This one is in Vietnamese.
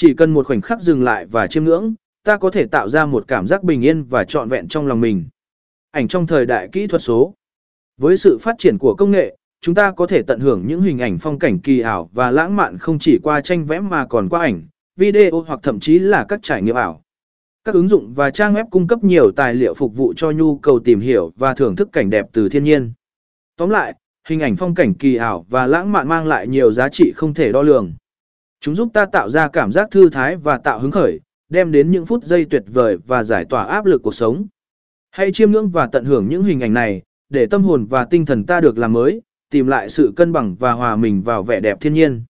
Chỉ cần một khoảnh khắc dừng lại và chiêm ngưỡng, ta có thể tạo ra một cảm giác bình yên và trọn vẹn trong lòng mình. Ảnh trong thời đại kỹ thuật số. Với sự phát triển của công nghệ, chúng ta có thể tận hưởng những hình ảnh phong cảnh kỳ ảo và lãng mạn không chỉ qua tranh vẽ mà còn qua ảnh, video hoặc thậm chí là các trải nghiệm ảo. Các ứng dụng và trang web cung cấp nhiều tài liệu phục vụ cho nhu cầu tìm hiểu và thưởng thức cảnh đẹp từ thiên nhiên. Tóm lại, hình ảnh phong cảnh kỳ ảo và lãng mạn mang lại nhiều giá trị không thể đo lường. Chúng giúp ta tạo ra cảm giác thư thái và tạo hứng khởi, đem đến những phút giây tuyệt vời và giải tỏa áp lực cuộc sống. Hãy chiêm ngưỡng và tận hưởng những hình ảnh này, để tâm hồn và tinh thần ta được làm mới, tìm lại sự cân bằng và hòa mình vào vẻ đẹp thiên nhiên.